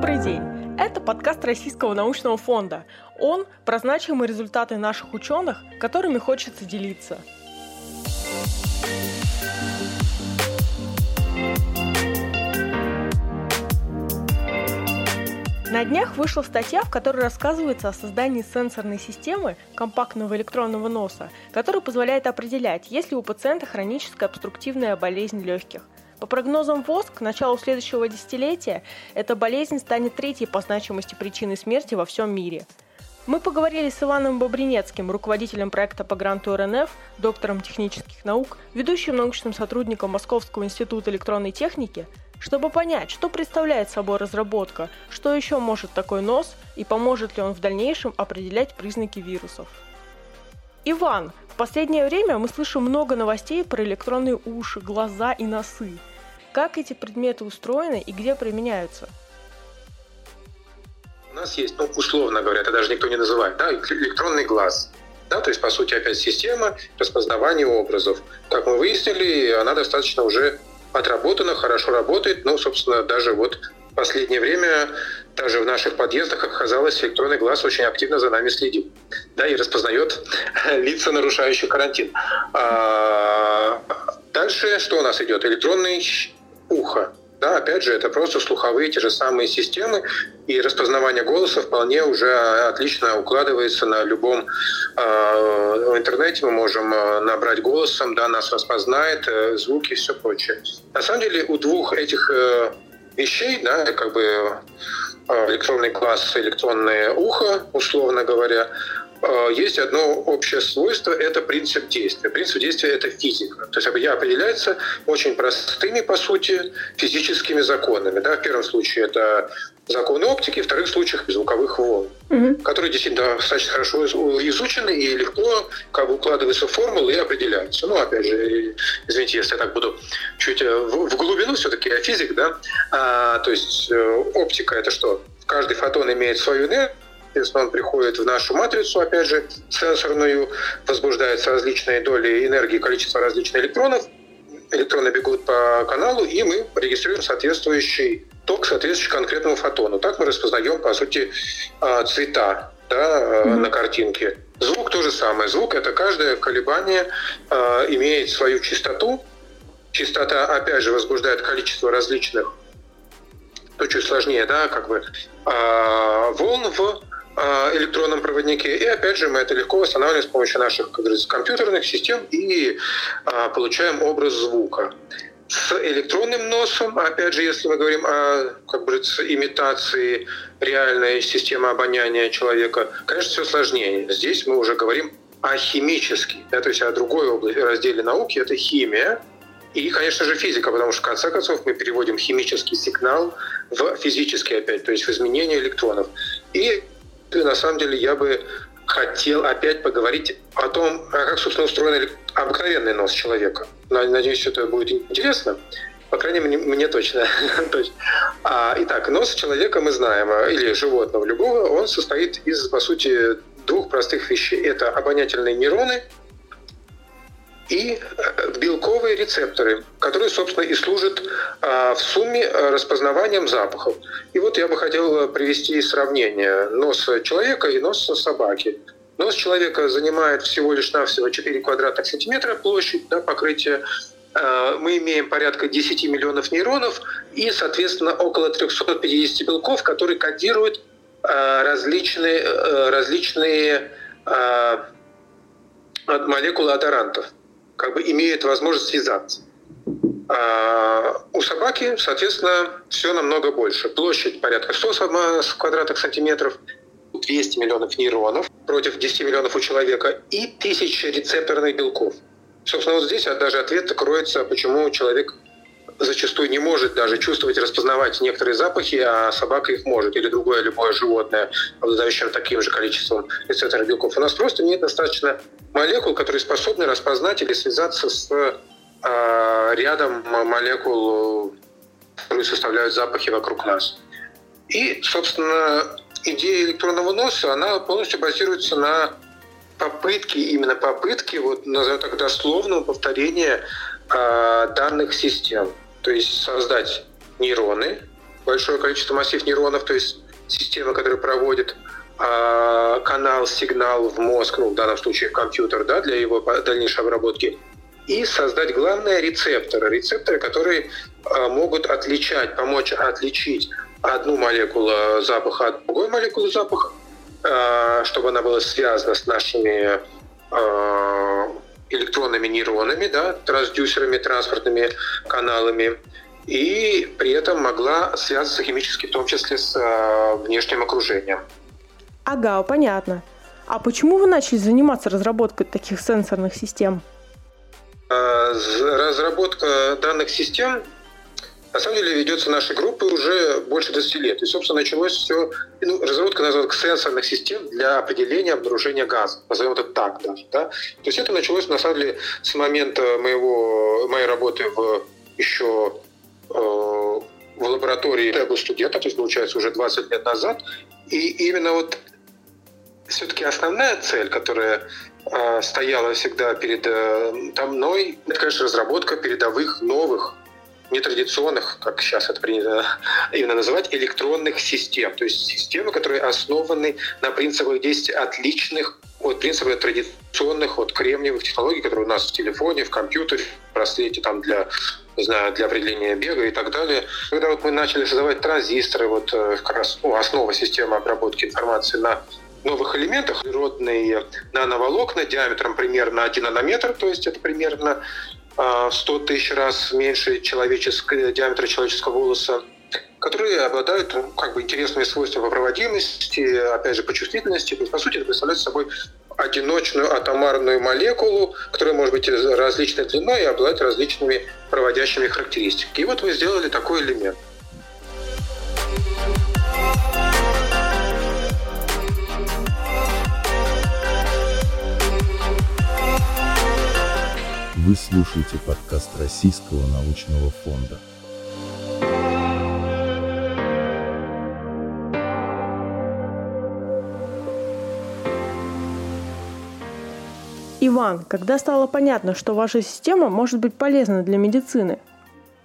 Добрый день! Это подкаст Российского научного фонда. Он про значимые результаты наших ученых, которыми хочется делиться. На днях вышла статья, в которой рассказывается о создании сенсорной системы компактного электронного носа, которая позволяет определять, есть ли у пациента хроническая обструктивная болезнь легких. По прогнозам ВОЗ, к началу следующего десятилетия эта болезнь станет третьей по значимости причиной смерти во всем мире. Мы поговорили с Иваном Бобринецким, руководителем проекта по гранту РНФ, доктором технических наук, ведущим научным сотрудником Московского института электронной техники, чтобы понять, что представляет собой разработка, что еще может такой нос и поможет ли он в дальнейшем определять признаки вирусов. Иван, в последнее время мы слышим много новостей про электронные уши, глаза и носы. Как эти предметы устроены и где применяются? У нас есть, ну, условно говоря, это даже никто не называет, да, электронный глаз. Да, то есть, по сути, опять система распознавания образов. Как мы выяснили, она достаточно уже отработана, хорошо работает. Ну, собственно, даже вот в последнее время даже в наших подъездах оказалось, электронный глаз очень активно за нами следит. Да, и распознает лица, нарушающие карантин. А дальше что у нас идет? Электронный ухо. Да, опять же, это просто слуховые те же самые системы, и распознавание голоса вполне уже отлично укладывается на любом э, интернете. Мы можем а, набрать голосом, да, нас распознает, э, звуки и все прочее. На самом деле у двух этих э, вещей, да, как бы э, электронный глаз, электронное ухо, условно говоря, есть одно общее свойство – это принцип действия. Принцип действия – это физика. То есть я определяется очень простыми, по сути, физическими законами. Да? В первом случае это законы оптики, в вторых случаях звуковых волн, угу. которые действительно достаточно хорошо изучены и легко как бы укладываются в формулы и определяются. Ну, опять же, извините, если я так буду чуть э, в, в глубину, все-таки я физик, да, а, то есть э, оптика – это что? Каждый фотон имеет свою энергию, Соответственно, он приходит в нашу матрицу, опять же, сенсорную, возбуждаются различные доли энергии, количество различных электронов, электроны бегут по каналу, и мы регистрируем соответствующий ток, соответствующий конкретному фотону. Так мы распознаем, по сути, а, цвета да, mm-hmm. на картинке. Звук то же самое. Звук – это каждое колебание э, имеет свою частоту. Частота, опять же, возбуждает количество различных, ну, чуть сложнее, да, как бы, э, волн в электронном проводнике. И опять же мы это легко восстанавливаем с помощью наших как говорится, компьютерных систем и а, получаем образ звука. С электронным носом, опять же, если мы говорим о как бы, имитации реальной системы обоняния человека, конечно, все сложнее. Здесь мы уже говорим о химической, да, то есть о другой области, разделе науки, это химия, и, конечно же, физика, потому что в конце концов мы переводим химический сигнал в физический опять, то есть в изменение электронов. И на самом деле я бы хотел опять поговорить о том, как, собственно, устроен обыкновенный нос человека. Надеюсь, это будет интересно. По крайней мере, мне точно. А, итак, нос человека мы знаем, или животного любого, он состоит из, по сути, двух простых вещей. Это обонятельные нейроны – и э, белковые рецепторы, которые, собственно, и служат а, в сумме э, распознаванием запахов. И вот я бы хотел привести сравнение носа человека и носа собаки. Нос человека занимает всего лишь навсего 4 квадратных сантиметра площадь да, покрытия. Мы имеем порядка 10 миллионов нейронов и, соответственно, около 350 белков, которые кодируют различные, э, различные молекулы адорантов как бы имеют возможность связаться. А у собаки, соответственно, все намного больше. Площадь порядка 100 квадратных сантиметров, 200 миллионов нейронов против 10 миллионов у человека и тысячи рецепторных белков. Собственно, вот здесь даже ответ кроется, почему человек зачастую не может даже чувствовать и распознавать некоторые запахи, а собака их может, или другое любое животное, обладающее таким же количеством рецепторных белков. У нас просто нет достаточно молекул, которые способны распознать или связаться с э, рядом молекул, которые составляют запахи вокруг нас. И, собственно, идея электронного носа, она полностью базируется на попытке, именно попытке, вот назовем так дословного повторения э, данных систем. То есть создать нейроны, большое количество массив нейронов, то есть система, которая проводит э, канал, сигнал в мозг, ну, в данном случае в компьютер, да, для его дальнейшей обработки, и создать, главное, рецепторы. Рецепторы, которые э, могут отличать, помочь отличить одну молекулу запаха от другой молекулы запаха, э, чтобы она была связана с нашими электронными нейронами, да, трансдюсерами, транспортными каналами, и при этом могла связываться химически, в том числе с э, внешним окружением. Ага, понятно. А почему вы начали заниматься разработкой таких сенсорных систем? Э, разработка данных систем на самом деле ведется нашей группой уже больше 20 лет. И, собственно, началось все, ну, разработка называется сенсорных систем для определения обнаружения газа. Назовем это так даже. Да? То есть это началось, на самом деле, с момента моего, моей работы в еще э, в лаборатории, я был студентом, то есть, получается, уже 20 лет назад. И именно вот все-таки основная цель, которая э, стояла всегда перед э, мной, это, конечно, разработка передовых новых нетрадиционных, как сейчас это принято именно называть, электронных систем. То есть системы, которые основаны на принципах действия отличных от принципов традиционных, от кремниевых технологий, которые у нас в телефоне, в компьютере, в браслете там для не знаю, для определения бега и так далее. Когда вот мы начали создавать транзисторы, вот э, как раз ну, основа системы обработки информации на новых элементах, природные нановолокна диаметром примерно 1 нанометр, то есть это примерно 100 а, тысяч раз меньше человеческого, диаметра человеческого волоса, которые обладают ну, как бы интересными свойствами по проводимости, опять же, по чувствительности. То есть, по сути, это представляет собой одиночную атомарную молекулу, которая может быть различной длиной и обладать различными проводящими характеристиками. И вот мы сделали такой элемент. Вы слушаете подкаст Российского научного фонда. Иван, когда стало понятно, что ваша система может быть полезна для медицины?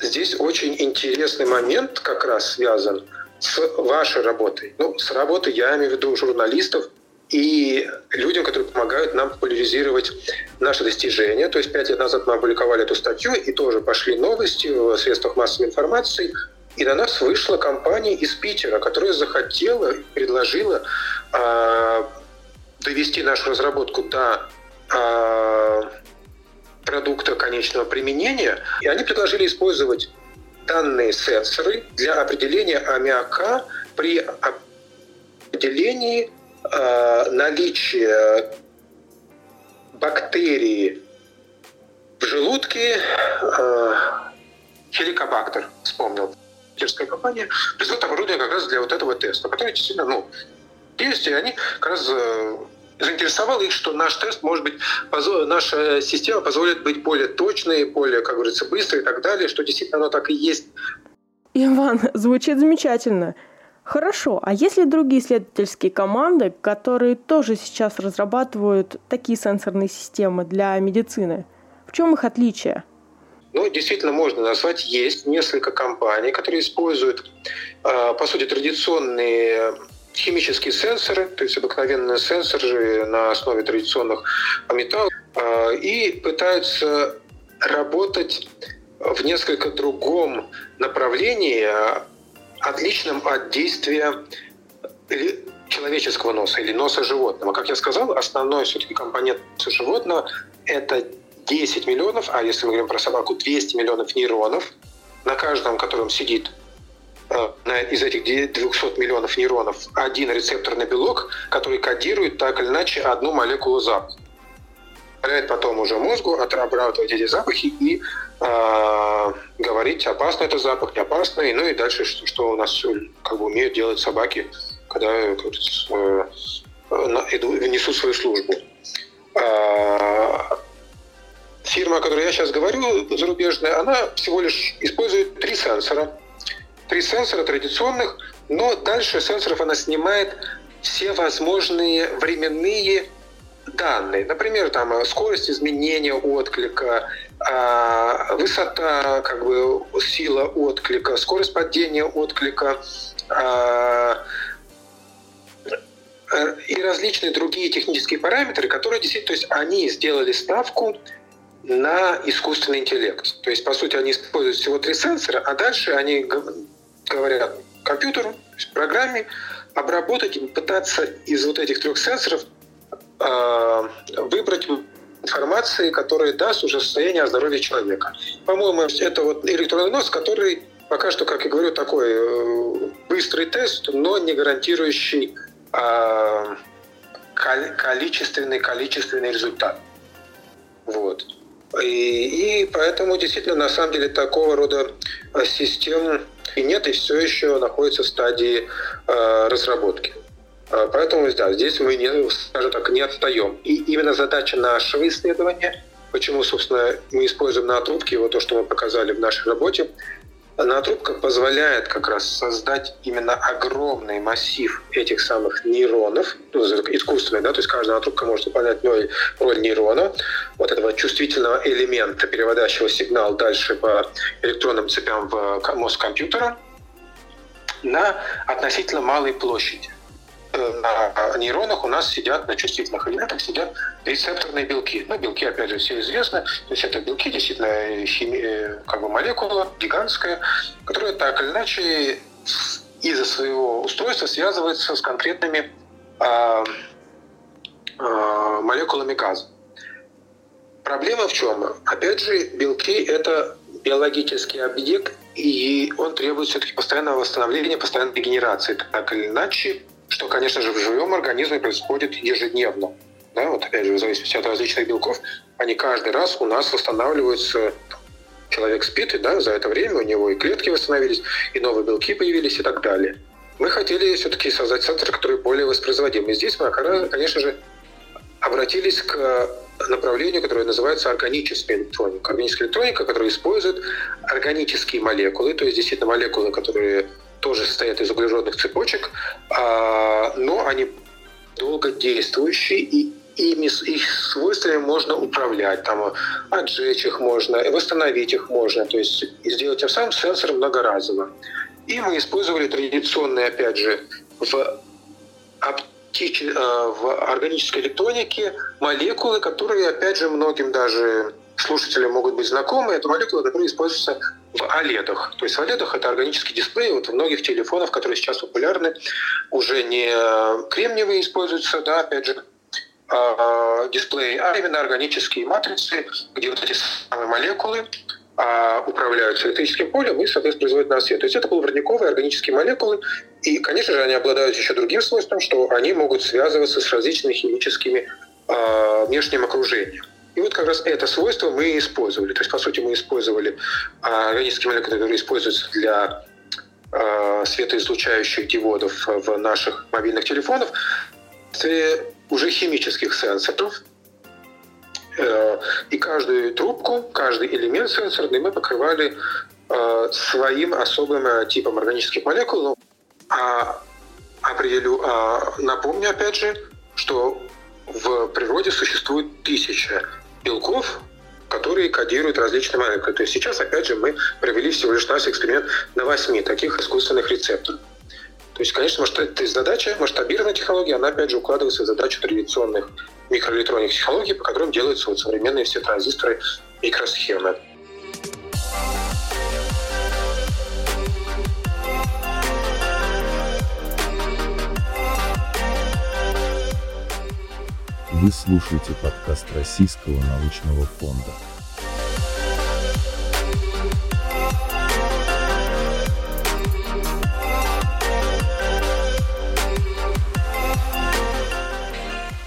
Здесь очень интересный момент как раз связан с вашей работой. Ну, с работой я имею в виду журналистов, и людям, которые помогают нам популяризировать наши достижения. То есть пять лет назад мы опубликовали эту статью, и тоже пошли новости в средствах массовой информации, и на нас вышла компания из Питера, которая захотела, предложила э, довести нашу разработку до э, продукта конечного применения. И они предложили использовать данные сенсоры для определения аммиака при определении наличие бактерии в желудке, э, хеликобактер, вспомнил, питерская компания, производит оборудование как раз для вот этого теста, который действительно, ну, есть, и они как раз э, заинтересовало их, что наш тест может быть, наша система позволит быть более точной, более, как говорится, быстрой и так далее, что действительно оно так и есть. Иван, звучит замечательно. Хорошо, а есть ли другие исследовательские команды, которые тоже сейчас разрабатывают такие сенсорные системы для медицины? В чем их отличие? Ну, действительно, можно назвать, есть несколько компаний, которые используют, а, по сути, традиционные химические сенсоры, то есть обыкновенные сенсоры на основе традиционных металлов, а, и пытаются работать в несколько другом направлении, отличным от действия человеческого носа или носа животного. Как я сказал, основной все-таки компонент животного – это 10 миллионов, а если мы говорим про собаку, 200 миллионов нейронов, на каждом котором сидит э, из этих 200 миллионов нейронов один рецепторный белок, который кодирует так или иначе одну молекулу запаха. Позволяет потом уже мозгу отрабатывать эти запахи и э, говорить, опасно это запах, не опасно, и, ну и дальше, что, что у нас как бы умеют делать собаки, когда э, иду, несут свою службу. А, фирма, о которой я сейчас говорю, зарубежная, она всего лишь использует три сенсора. Три сенсора традиционных, но дальше сенсоров она снимает все возможные временные данные. Например, там скорость изменения отклика, а, высота, как бы сила отклика, скорость падения отклика а, и различные другие технические параметры, которые действительно, то есть они сделали ставку на искусственный интеллект. То есть, по сути, они используют всего три сенсора, а дальше они говорят компьютеру, программе, обработать и пытаться из вот этих трех сенсоров э, выбрать информации, которая даст уже состояние о здоровье человека. По-моему, это вот электронный нос, который пока что, как я говорю, такой э, быстрый тест, но не гарантирующий э, количественный, количественный результат. Вот. И, и поэтому действительно, на самом деле, такого рода систем и нет, и все еще находится в стадии э, разработки. Э, поэтому да, здесь мы, не, скажем так, не отстаем. И именно задача нашего исследования, почему, собственно, мы используем на трубке, вот то, что мы показали в нашей работе, Нанотрубка позволяет как раз создать именно огромный массив этих самых нейронов, ну, искусственных, да, то есть каждая нанотрубка может выполнять роль нейрона, вот этого чувствительного элемента, переводящего сигнал дальше по электронным цепям в мозг компьютера на относительно малой площади на нейронах у нас сидят, на чувствительных элементах сидят рецепторные белки. Ну, белки, опять же, все известны. То есть это белки, действительно, хими... Э, как бы молекула гигантская, которая так или иначе из-за своего устройства связывается с конкретными э, э, молекулами газа. Проблема в чем? Опять же, белки – это биологический объект, и он требует все-таки постоянного восстановления, постоянной регенерации. Так или иначе, что, конечно же, в живом организме происходит ежедневно. Да, вот опять же, в зависимости от различных белков, они каждый раз у нас восстанавливаются. Человек спит, и да, за это время у него и клетки восстановились, и новые белки появились и так далее. Мы хотели все-таки создать центр, который более воспроизводим. И здесь мы, конечно же, обратились к направлению, которое называется органическая электроника. Органическая электроника, которая использует органические молекулы, то есть действительно молекулы, которые тоже состоят из углеродных цепочек, а, но они долго действующие, и ими, их свойствами можно управлять, там, отжечь их можно, восстановить их можно, то есть сделать тем самым сенсор многоразово. И мы использовали традиционные, опять же, в, оптич... Э, в органической электронике молекулы, которые, опять же, многим даже слушателям могут быть знакомы. Это молекулы, которые используются в OLED. То есть OLED это органический дисплей. Вот многих телефонах, которые сейчас популярны, уже не кремниевые используются, да, опять же, а, дисплеи, а именно органические матрицы, где вот эти самые молекулы а, управляются электрическим полем и, соответственно, производят на свет. То есть это полупроводниковые органические молекулы, и, конечно же, они обладают еще другим свойством, что они могут связываться с различными химическими э, внешним окружением. И вот как раз это свойство мы использовали. То есть, по сути, мы использовали а, органические молекулы, которые используются для а, светоизлучающих диодов в наших мобильных телефонах, уже химических сенсоров. Э, и каждую трубку, каждый элемент сенсорный мы покрывали э, своим особым э, типом органических молекул. Ну, а определю, а напомню опять же, что в природе существует тысяча белков, которые кодируют различные молекулы. То есть сейчас, опять же, мы провели всего лишь наш эксперимент на 8 таких искусственных рецепторов. То есть, конечно, может, это задача, масштабированная технология, она, опять же, укладывается в задачу традиционных микроэлектронных технологий, по которым делаются вот современные все транзисторы, микросхемы. Вы слушаете подкаст Российского научного фонда.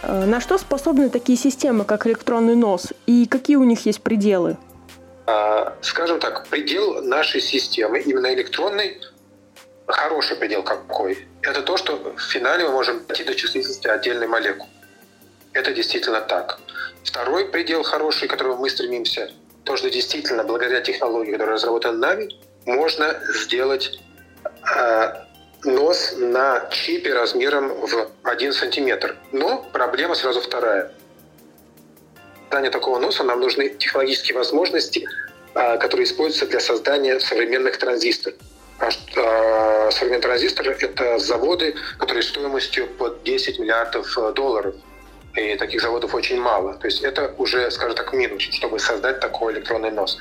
Э, на что способны такие системы, как электронный нос, и какие у них есть пределы? А, скажем так, предел нашей системы, именно электронный, хороший предел какой? Это то, что в финале мы можем дойти до чувствительности отдельной молекулы. Это действительно так. Второй предел хороший, к которому мы стремимся, то, что действительно благодаря технологии, которая разработана нами, можно сделать э, нос на чипе размером в 1 сантиметр. Но проблема сразу вторая. создания такого носа нам нужны технологические возможности, а, которые используются для создания современных транзисторов. А, а современные транзисторы – это заводы, которые стоимостью под 10 миллиардов э, долларов. И таких заводов очень мало. То есть это уже, скажем так, минус, чтобы создать такой электронный нос.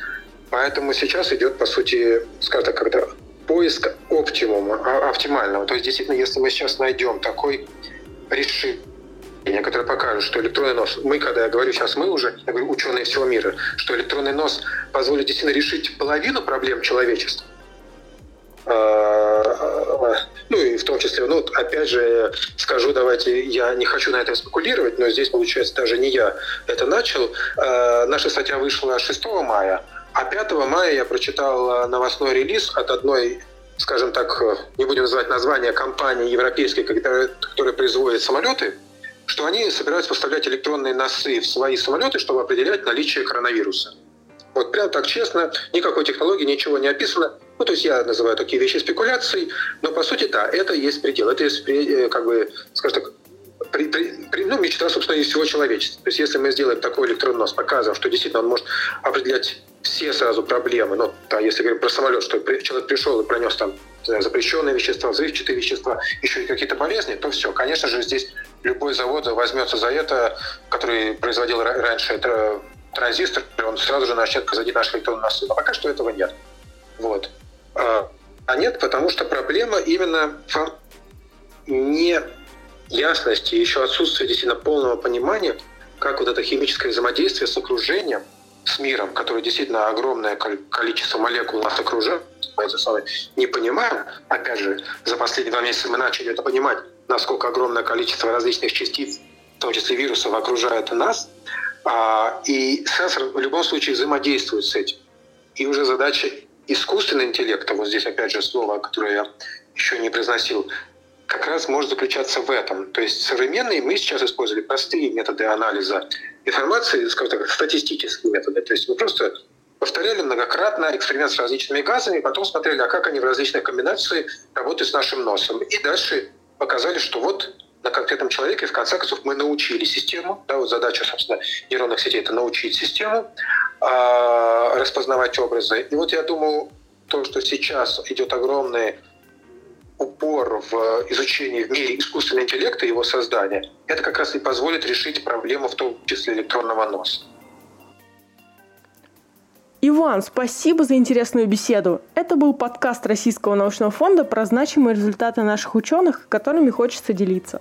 Поэтому сейчас идет, по сути, скажем так, когда поиск оптимума, а, оптимального. То есть, действительно, если мы сейчас найдем такой решение, которое покажет, что электронный нос, мы, когда я говорю сейчас мы уже, я говорю ученые всего мира, что электронный нос позволит действительно решить половину проблем человечества, в том числе, ну опять же скажу, давайте, я не хочу на этом спекулировать, но здесь получается даже не я это начал. А, наша статья вышла 6 мая, а 5 мая я прочитал э, новостной релиз от одной, скажем так, э, не будем называть название, компании европейской, которая, которая производит самолеты, что они собираются поставлять электронные носы в свои самолеты, чтобы определять наличие коронавируса. Вот прям так честно, никакой технологии, ничего не описано. Ну, то есть я называю такие вещи спекуляцией, но по сути, да, это есть предел. Это есть, э, как бы, скажем так, при, при, при, ну, мечта, собственно, из всего человечества. То есть если мы сделаем такой электронный нос, показываем, что действительно он может определять все сразу проблемы, ну, да, если говорим про самолет, что человек пришел и пронес там знаю, запрещенные вещества, взрывчатые вещества, еще и какие-то болезни, то все. Конечно же, здесь любой завод возьмется за это, который производил раньше это транзистор, он сразу же начнет производить наши электронные носы. Но пока что этого нет. Вот. А, а нет, потому что проблема именно в не ясности, еще отсутствие действительно полного понимания, как вот это химическое взаимодействие с окружением, с миром, который действительно огромное количество молекул нас окружает, мы это самое не понимаем. Опять же, за последние два месяца мы начали это понимать, насколько огромное количество различных частиц, в том числе вирусов, окружает нас. А, и сенсор в любом случае взаимодействует с этим. И уже задача искусственного интеллекта, вот здесь опять же слово, которое я еще не произносил, как раз может заключаться в этом. То есть современные мы сейчас использовали простые методы анализа информации, скажем так, статистические методы. То есть мы просто повторяли многократно эксперимент с различными газами, потом смотрели, а как они в различной комбинации работают с нашим носом. И дальше показали, что вот на конкретном человеке, в конце концов, мы научили систему, да, вот задача, собственно, нейронных сетей – это научить систему э, распознавать образы. И вот я думаю, то, что сейчас идет огромный упор в изучении в мире искусственного интеллекта и его создания, это как раз и позволит решить проблему, в том числе электронного носа. Иван, спасибо за интересную беседу. Это был подкаст Российского научного фонда про значимые результаты наших ученых, которыми хочется делиться.